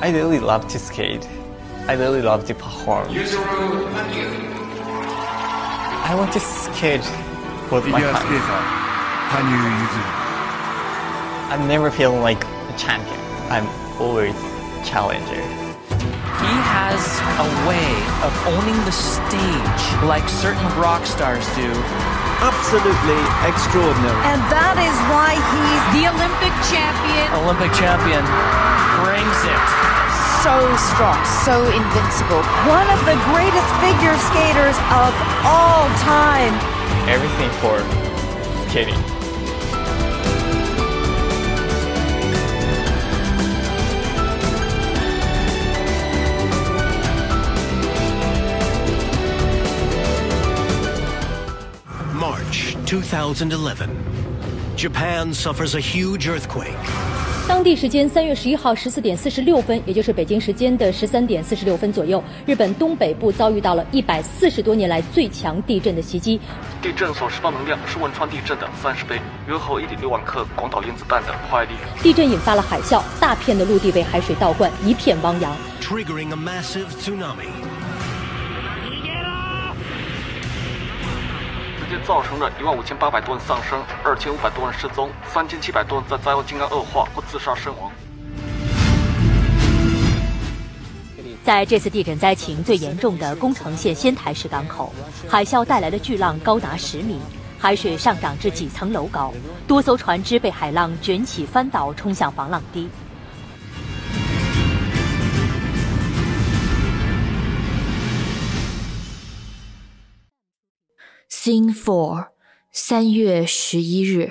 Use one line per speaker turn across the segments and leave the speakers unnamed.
I really love to skate. I really love to perform. I want to skate with my
hands.
I'm never feeling like a champion. I'm always challenger.
He has a way of owning the stage like certain rock stars do.
Absolutely extraordinary.
And that is why he's
The Olympic champion.
Olympic champion brings it.
so strong, so invincible. One of the greatest figure skaters of all time.
Everything for skating.
2011. Japan suffers a huge earthquake.
当地时间三月十一号十四点四十六分，也就是北京时间的十三点四十六分左右，日本东北部遭遇到了一百四十多年来最强地震的袭击。
地震所释放能量是汶川地震的三十倍，约合一点六万克广岛原子弹的破坏力。
地震引发了海啸，大片的陆地被海水倒灌，一片汪洋。
triggering a massive tsunami.
造成了一万五千八百多人丧生，二千五百多人失踪，三千七百多人在灾后境安恶化或自杀身亡。
在这次地震灾情最严重的宫城县仙台市港口，海啸带来的巨浪高达十米，海水上涨至几层楼高，多艘船只被海浪卷起翻倒，冲向防浪堤。
Scene Four，三月十一日。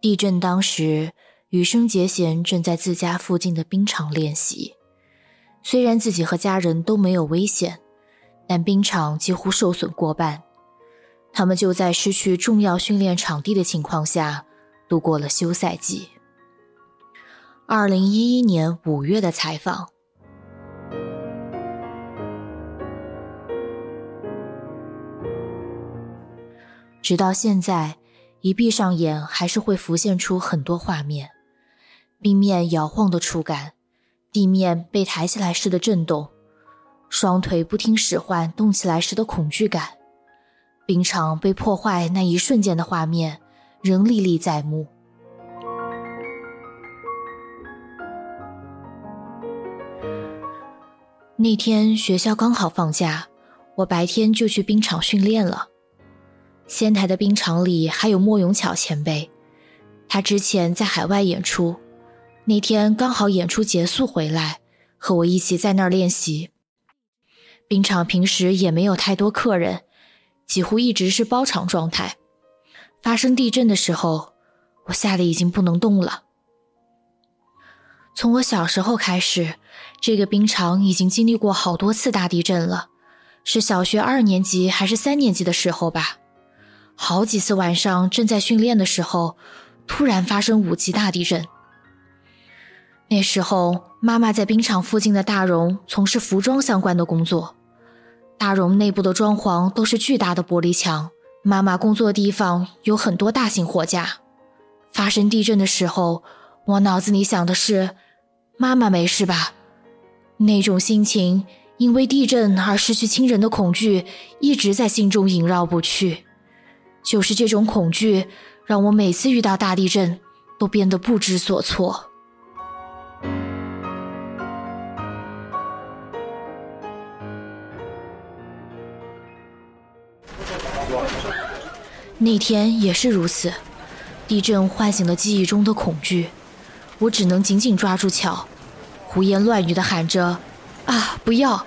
地震当时，羽生结弦正在自家附近的冰场练习。虽然自己和家人都没有危险，但冰场几乎受损过半。他们就在失去重要训练场地的情况下，度过了休赛季。二零一一年五月的采访。直到现在，一闭上眼，还是会浮现出很多画面：冰面摇晃的触感，地面被抬起来时的震动，双腿不听使唤动起来时的恐惧感，冰场被破坏那一瞬间的画面，仍历历在目。那天学校刚好放假，我白天就去冰场训练了。仙台的冰场里还有莫永巧前辈，他之前在海外演出，那天刚好演出结束回来，和我一起在那儿练习。冰场平时也没有太多客人，几乎一直是包场状态。发生地震的时候，我吓得已经不能动了。从我小时候开始，这个冰场已经经历过好多次大地震了，是小学二年级还是三年级的时候吧？好几次晚上正在训练的时候，突然发生五级大地震。那时候，妈妈在冰场附近的大荣从事服装相关的工作，大荣内部的装潢都是巨大的玻璃墙，妈妈工作的地方有很多大型货架。发生地震的时候，我脑子里想的是：妈妈没事吧？那种心情，因为地震而失去亲人的恐惧，一直在心中萦绕不去。就是这种恐惧，让我每次遇到大地震都变得不知所措。那天也是如此，地震唤醒了记忆中的恐惧，我只能紧紧抓住巧，胡言乱语的喊着：“啊，不要！”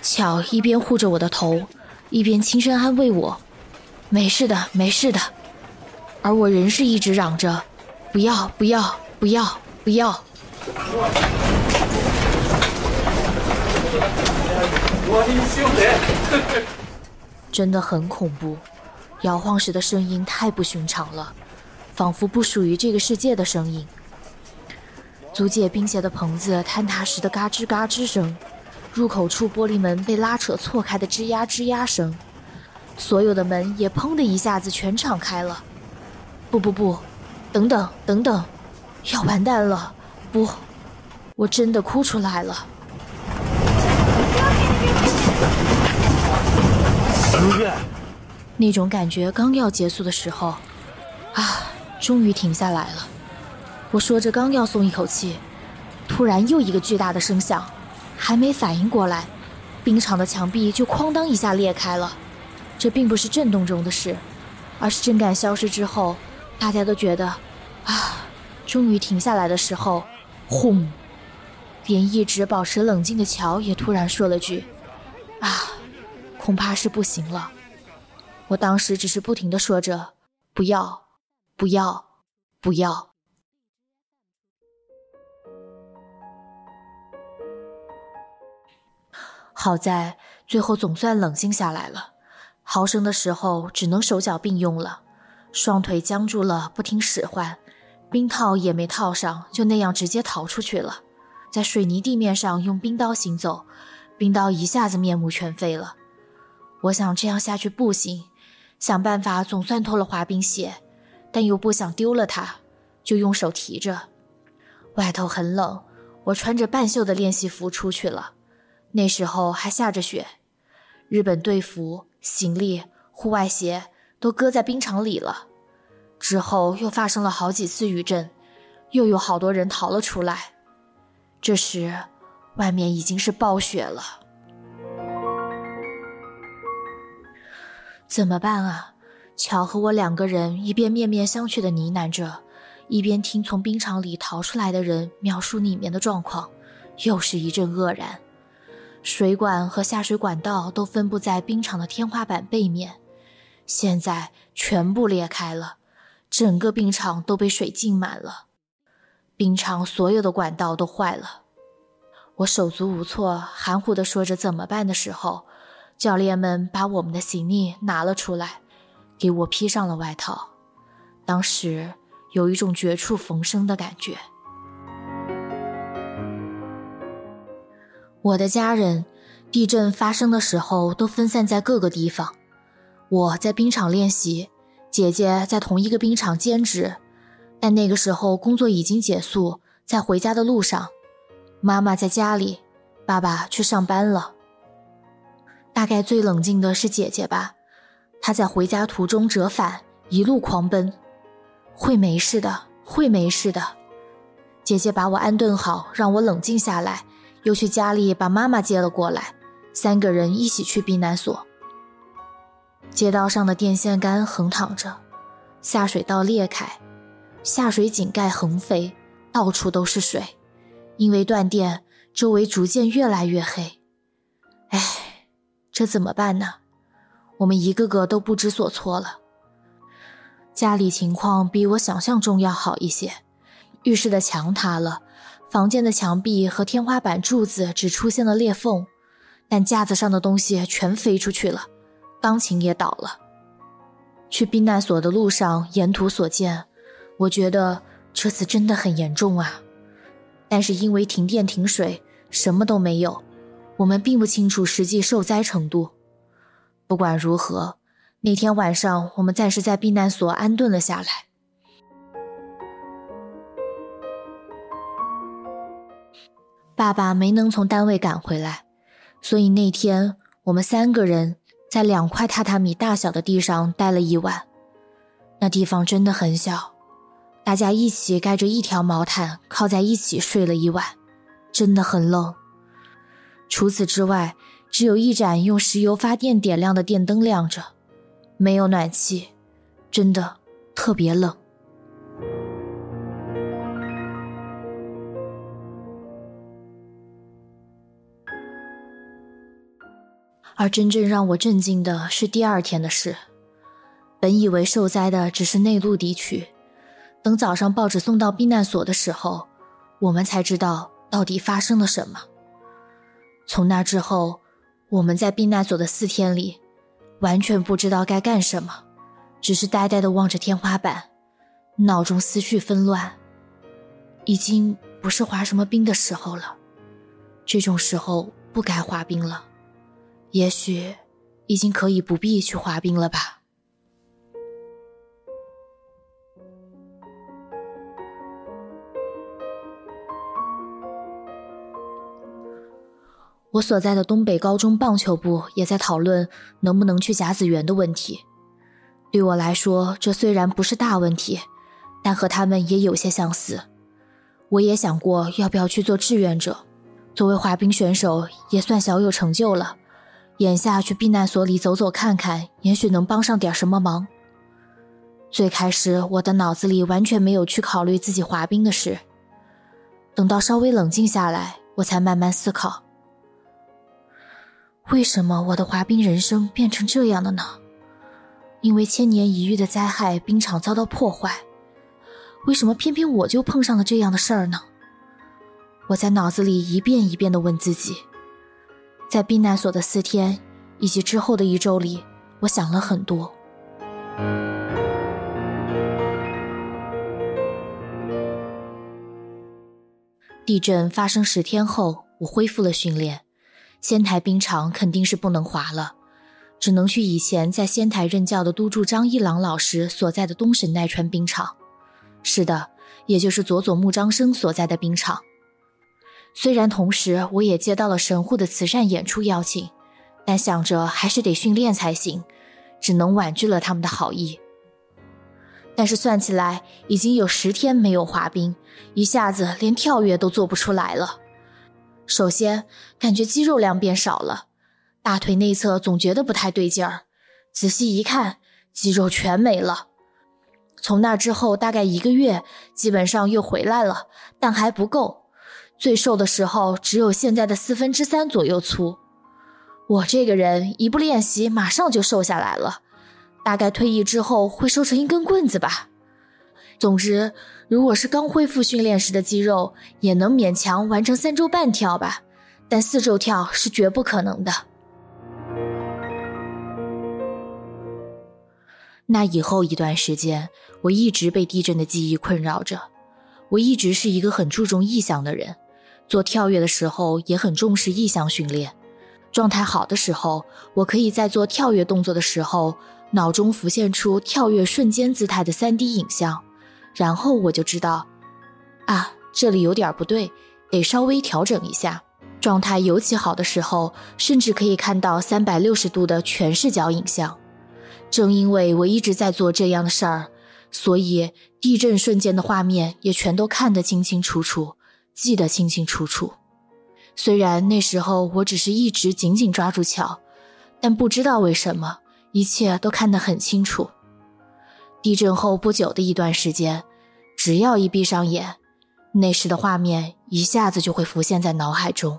巧一边护着我的头，一边轻声安慰我。没事的，没事的，而我仍是一直嚷着：“不要，不要，不要，不要！” 真的很恐怖，摇晃时的声音太不寻常了，仿佛不属于这个世界的声音。租借冰鞋的棚子坍塌时的嘎吱嘎吱声，入口处玻璃门被拉扯错开的吱呀吱呀声。所有的门也砰的一下子全敞开了。不不不，等等等等，要完蛋了！不，我真的哭出来了。
如月，
那种感觉刚要结束的时候，啊，终于停下来了。我说着刚要松一口气，突然又一个巨大的声响，还没反应过来，冰场的墙壁就哐当一下裂开了。这并不是震动中的事，而是震感消失之后，大家都觉得，啊，终于停下来的时候，轰！连一直保持冷静的乔也突然说了句：“啊，恐怕是不行了。”我当时只是不停的说着：“不要，不要，不要。”好在最后总算冷静下来了。逃生的时候只能手脚并用了，双腿僵住了，不听使唤，冰套也没套上，就那样直接逃出去了。在水泥地面上用冰刀行走，冰刀一下子面目全非了。我想这样下去不行，想办法总算脱了滑冰鞋，但又不想丢了它，就用手提着。外头很冷，我穿着半袖的练习服出去了。那时候还下着雪，日本队服。行李、户外鞋都搁在冰场里了。之后又发生了好几次余震，又有好多人逃了出来。这时，外面已经是暴雪了。怎么办啊？乔和我两个人一边面面相觑的呢喃着，一边听从冰场里逃出来的人描述里面的状况，又是一阵愕然。水管和下水管道都分布在冰场的天花板背面，现在全部裂开了，整个冰场都被水浸满了，冰场所有的管道都坏了。我手足无措，含糊地说着怎么办的时候，教练们把我们的行李拿了出来，给我披上了外套。当时有一种绝处逢生的感觉。我的家人，地震发生的时候都分散在各个地方。我在冰场练习，姐姐在同一个冰场兼职，但那个时候工作已经结束，在回家的路上。妈妈在家里，爸爸去上班了。大概最冷静的是姐姐吧，她在回家途中折返，一路狂奔。会没事的，会没事的。姐姐把我安顿好，让我冷静下来。又去家里把妈妈接了过来，三个人一起去避难所。街道上的电线杆横躺着，下水道裂开，下水井盖横飞，到处都是水。因为断电，周围逐渐越来越黑。哎，这怎么办呢？我们一个个都不知所措了。家里情况比我想象中要好一些，浴室的墙塌了。房间的墙壁和天花板柱子只出现了裂缝，但架子上的东西全飞出去了，钢琴也倒了。去避难所的路上，沿途所见，我觉得这次真的很严重啊。但是因为停电停水，什么都没有，我们并不清楚实际受灾程度。不管如何，那天晚上我们暂时在避难所安顿了下来。爸爸没能从单位赶回来，所以那天我们三个人在两块榻榻米大小的地上待了一晚。那地方真的很小，大家一起盖着一条毛毯，靠在一起睡了一晚，真的很冷。除此之外，只有一盏用石油发电点亮的电灯亮着，没有暖气，真的特别冷。而真正让我震惊的是第二天的事。本以为受灾的只是内陆地区，等早上报纸送到避难所的时候，我们才知道到底发生了什么。从那之后，我们在避难所的四天里，完全不知道该干什么，只是呆呆地望着天花板，脑中思绪纷乱。已经不是滑什么冰的时候了，这种时候不该滑冰了。也许，已经可以不必去滑冰了吧。我所在的东北高中棒球部也在讨论能不能去甲子园的问题。对我来说，这虽然不是大问题，但和他们也有些相似。我也想过要不要去做志愿者，作为滑冰选手也算小有成就了。眼下去避难所里走走看看，也许能帮上点什么忙。最开始我的脑子里完全没有去考虑自己滑冰的事，等到稍微冷静下来，我才慢慢思考。为什么我的滑冰人生变成这样的呢？因为千年一遇的灾害，冰场遭到破坏。为什么偏偏我就碰上了这样的事儿呢？我在脑子里一遍一遍地问自己。在避难所的四天，以及之后的一周里，我想了很多。地震发生十天后，我恢复了训练。仙台冰场肯定是不能滑了，只能去以前在仙台任教的督助张一郎老师所在的东神奈川冰场。是的，也就是佐佐木张生所在的冰场。虽然同时我也接到了神户的慈善演出邀请，但想着还是得训练才行，只能婉拒了他们的好意。但是算起来已经有十天没有滑冰，一下子连跳跃都做不出来了。首先，感觉肌肉量变少了，大腿内侧总觉得不太对劲儿。仔细一看，肌肉全没了。从那之后大概一个月，基本上又回来了，但还不够。最瘦的时候只有现在的四分之三左右粗。我这个人一不练习，马上就瘦下来了。大概退役之后会瘦成一根棍子吧。总之。如果是刚恢复训练时的肌肉，也能勉强完成三周半跳吧，但四周跳是绝不可能的。那以后一段时间，我一直被地震的记忆困扰着。我一直是一个很注重意象的人，做跳跃的时候也很重视意向训练。状态好的时候，我可以在做跳跃动作的时候，脑中浮现出跳跃瞬间姿态的 3D 影像。然后我就知道，啊，这里有点不对，得稍微调整一下。状态尤其好的时候，甚至可以看到三百六十度的全视角影像。正因为我一直在做这样的事儿，所以地震瞬间的画面也全都看得清清楚楚，记得清清楚楚。虽然那时候我只是一直紧紧抓住桥，但不知道为什么，一切都看得很清楚。地震后不久的一段时间，只要一闭上眼，那时的画面一下子就会浮现在脑海中。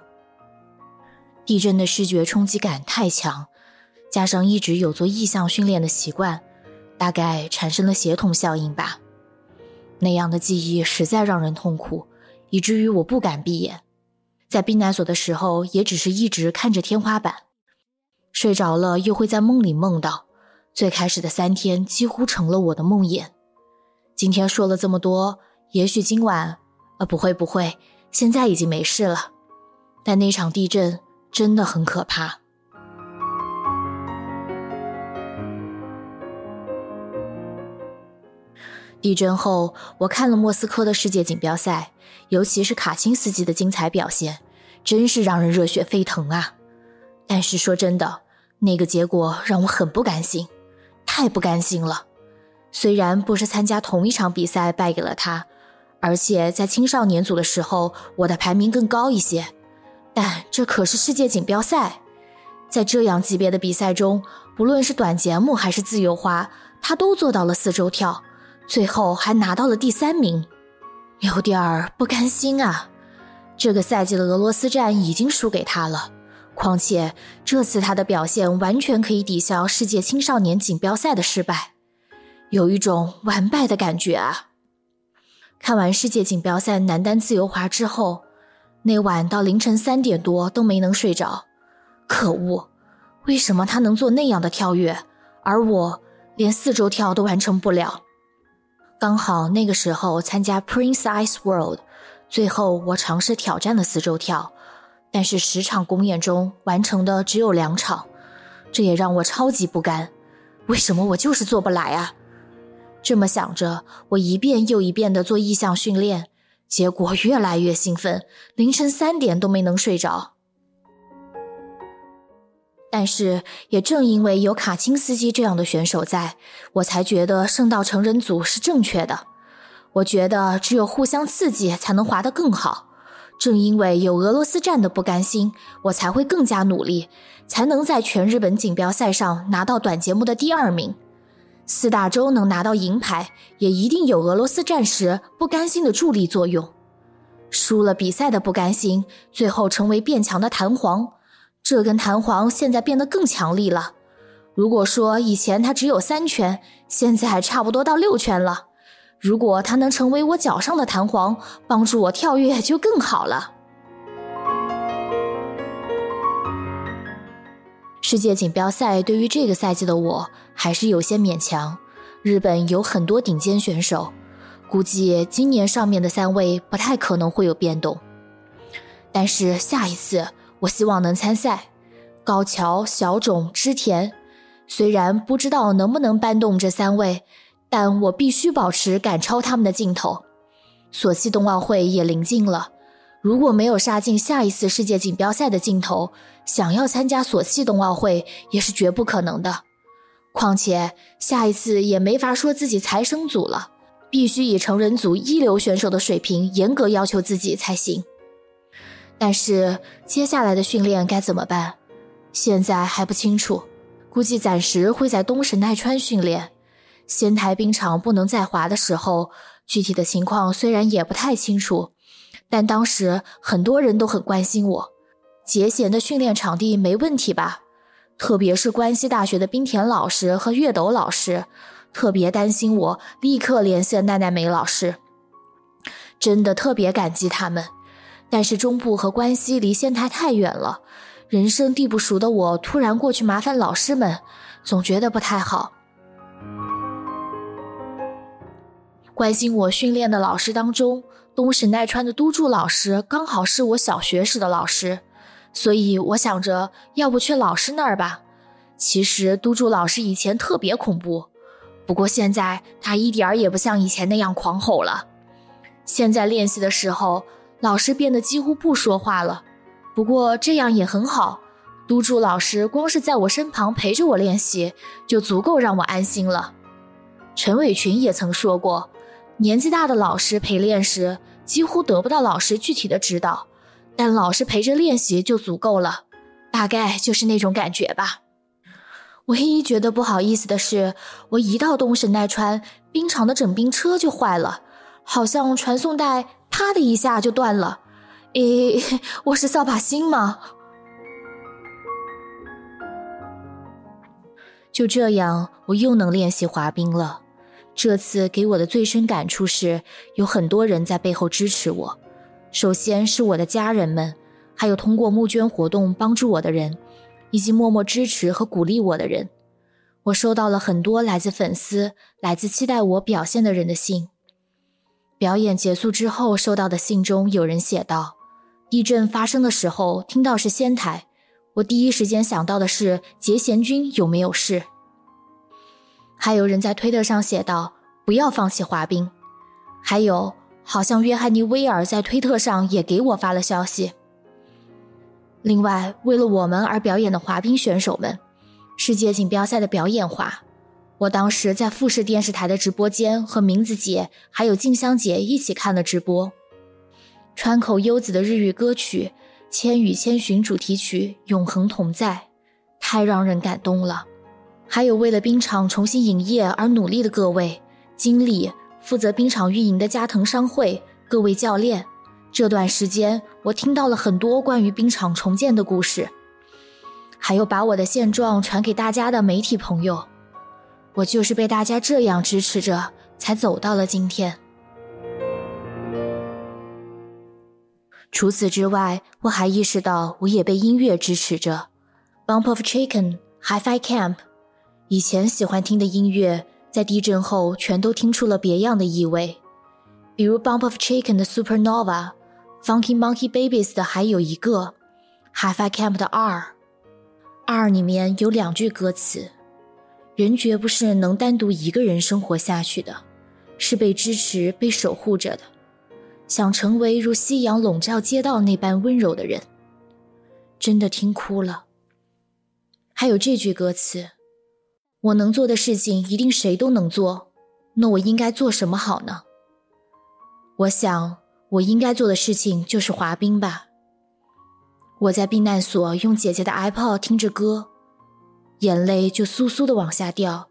地震的视觉冲击感太强，加上一直有做意向训练的习惯，大概产生了协同效应吧。那样的记忆实在让人痛苦，以至于我不敢闭眼。在避难所的时候，也只是一直看着天花板，睡着了又会在梦里梦到。最开始的三天几乎成了我的梦魇。今天说了这么多，也许今晚……呃，不会不会，现在已经没事了。但那场地震真的很可怕。地震后，我看了莫斯科的世界锦标赛，尤其是卡钦斯基的精彩表现，真是让人热血沸腾啊！但是说真的，那个结果让我很不甘心。太不甘心了，虽然不是参加同一场比赛败给了他，而且在青少年组的时候我的排名更高一些，但这可是世界锦标赛，在这样级别的比赛中，不论是短节目还是自由滑，他都做到了四周跳，最后还拿到了第三名，有点儿不甘心啊。这个赛季的俄罗斯站已经输给他了。况且这次他的表现完全可以抵消世界青少年锦标赛的失败，有一种完败的感觉啊！看完世界锦标赛男单自由滑之后，那晚到凌晨三点多都没能睡着。可恶，为什么他能做那样的跳跃，而我连四周跳都完成不了？刚好那个时候参加 Prince Ice World，最后我尝试挑战了四周跳。但是十场公演中完成的只有两场，这也让我超级不甘。为什么我就是做不来啊？这么想着，我一遍又一遍地做意向训练，结果越来越兴奋，凌晨三点都没能睡着。但是也正因为有卡钦斯基这样的选手在，我才觉得圣道成人组是正确的。我觉得只有互相刺激才能滑得更好。正因为有俄罗斯站的不甘心，我才会更加努力，才能在全日本锦标赛上拿到短节目的第二名。四大洲能拿到银牌，也一定有俄罗斯战时不甘心的助力作用。输了比赛的不甘心，最后成为变强的弹簧。这根弹簧现在变得更强力了。如果说以前它只有三圈，现在差不多到六圈了。如果它能成为我脚上的弹簧，帮助我跳跃就更好了。世界锦标赛对于这个赛季的我还是有些勉强。日本有很多顶尖选手，估计今年上面的三位不太可能会有变动。但是下一次。我希望能参赛，高桥、小种、织田，虽然不知道能不能搬动这三位，但我必须保持赶超他们的劲头。索契冬奥会也临近了，如果没有杀进下一次世界锦标赛的劲头，想要参加索契冬奥会也是绝不可能的。况且下一次也没法说自己才生组了，必须以成人组一流选手的水平严格要求自己才行。但是接下来的训练该怎么办？现在还不清楚，估计暂时会在东神奈川训练。仙台冰场不能再滑的时候，具体的情况虽然也不太清楚，但当时很多人都很关心我。节贤的训练场地没问题吧？特别是关西大学的冰田老师和月斗老师，特别担心我，立刻联系了奈奈美老师。真的特别感激他们。但是中部和关西离仙台太远了，人生地不熟的我突然过去麻烦老师们，总觉得不太好。关心我训练的老师当中，东神奈川的督助老师刚好是我小学时的老师，所以我想着要不去老师那儿吧。其实督助老师以前特别恐怖，不过现在他一点儿也不像以前那样狂吼了。现在练习的时候。老师变得几乎不说话了，不过这样也很好。督助老师光是在我身旁陪着我练习，就足够让我安心了。陈伟群也曾说过，年纪大的老师陪练时，几乎得不到老师具体的指导，但老师陪着练习就足够了，大概就是那种感觉吧。唯一觉得不好意思的是，我一到东神奈川冰场的整冰车就坏了，好像传送带。啪的一下就断了，诶，我是扫把星吗？就这样，我又能练习滑冰了。这次给我的最深感触是，有很多人在背后支持我。首先是我的家人们，还有通过募捐活动帮助我的人，以及默默支持和鼓励我的人。我收到了很多来自粉丝、来自期待我表现的人的信。表演结束之后收到的信中，有人写道：“地震发生的时候听到是仙台，我第一时间想到的是节贤君有没有事。”还有人在推特上写道：“不要放弃滑冰。”还有，好像约翰尼威尔在推特上也给我发了消息。另外，为了我们而表演的滑冰选手们，世界锦标赛的表演滑。我当时在富士电视台的直播间，和明子姐还有静香姐一起看了直播。川口优子的日语歌曲《千与千寻》主题曲《永恒同在》，太让人感动了。还有为了冰场重新营业而努力的各位经理、负责冰场运营的加藤商会、各位教练，这段时间我听到了很多关于冰场重建的故事，还有把我的现状传给大家的媒体朋友。我就是被大家这样支持着，才走到了今天。除此之外，我还意识到我也被音乐支持着。Bump of Chicken、Hi-Fi Camp，以前喜欢听的音乐，在地震后全都听出了别样的意味。比如 Bump of Chicken 的 Supernova、Funky Monkey Babies 的还有一个 Hi-Fi Camp 的二，二里面有两句歌词。人绝不是能单独一个人生活下去的，是被支持、被守护着的。想成为如夕阳笼罩街道那般温柔的人，真的听哭了。还有这句歌词：“我能做的事情一定谁都能做，那我应该做什么好呢？”我想，我应该做的事情就是滑冰吧。我在避难所用姐姐的 iPod 听着歌，眼泪就簌簌的往下掉，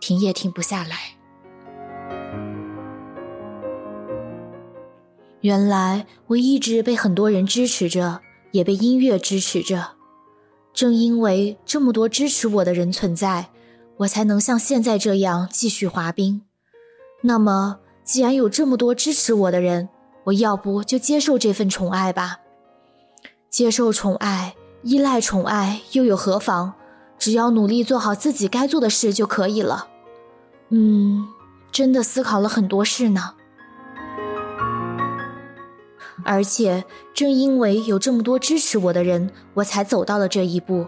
停也停不下来。原来我一直被很多人支持着，也被音乐支持着。正因为这么多支持我的人存在，我才能像现在这样继续滑冰。那么，既然有这么多支持我的人，我要不就接受这份宠爱吧。接受宠爱，依赖宠爱又有何妨？只要努力做好自己该做的事就可以了。嗯，真的思考了很多事呢。而且正因为有这么多支持我的人，我才走到了这一步。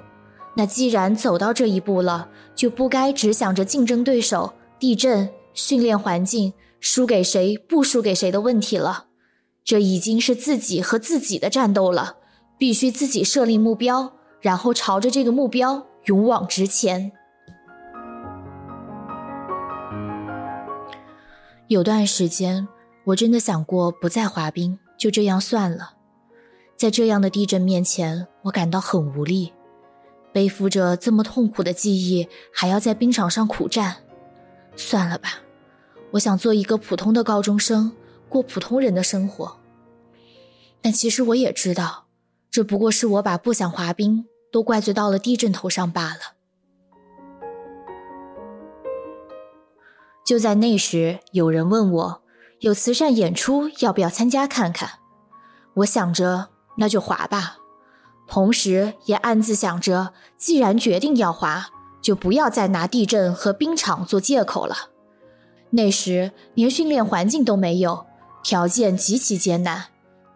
那既然走到这一步了，就不该只想着竞争对手、地震、训练环境、输给谁不输给谁的问题了。这已经是自己和自己的战斗了，必须自己设立目标，然后朝着这个目标勇往直前。有段时间，我真的想过不再滑冰。就这样算了，在这样的地震面前，我感到很无力，背负着这么痛苦的记忆，还要在冰场上苦战。算了吧，我想做一个普通的高中生，过普通人的生活。但其实我也知道，这不过是我把不想滑冰都怪罪到了地震头上罢了。就在那时，有人问我。有慈善演出，要不要参加看看？我想着那就滑吧，同时也暗自想着，既然决定要滑，就不要再拿地震和冰场做借口了。那时连训练环境都没有，条件极其艰难，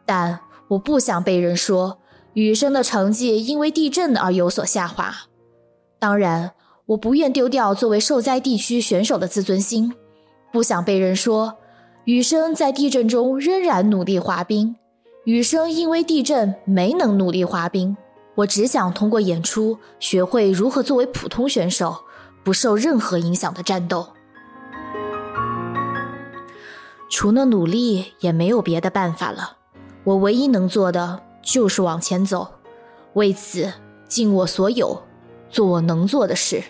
但我不想被人说雨生的成绩因为地震而有所下滑。当然，我不愿丢掉作为受灾地区选手的自尊心，不想被人说。雨生在地震中仍然努力滑冰，雨生因为地震没能努力滑冰。我只想通过演出学会如何作为普通选手不受任何影响的战斗。除了努力，也没有别的办法了。我唯一能做的就是往前走，为此尽我所有，做我能做的事。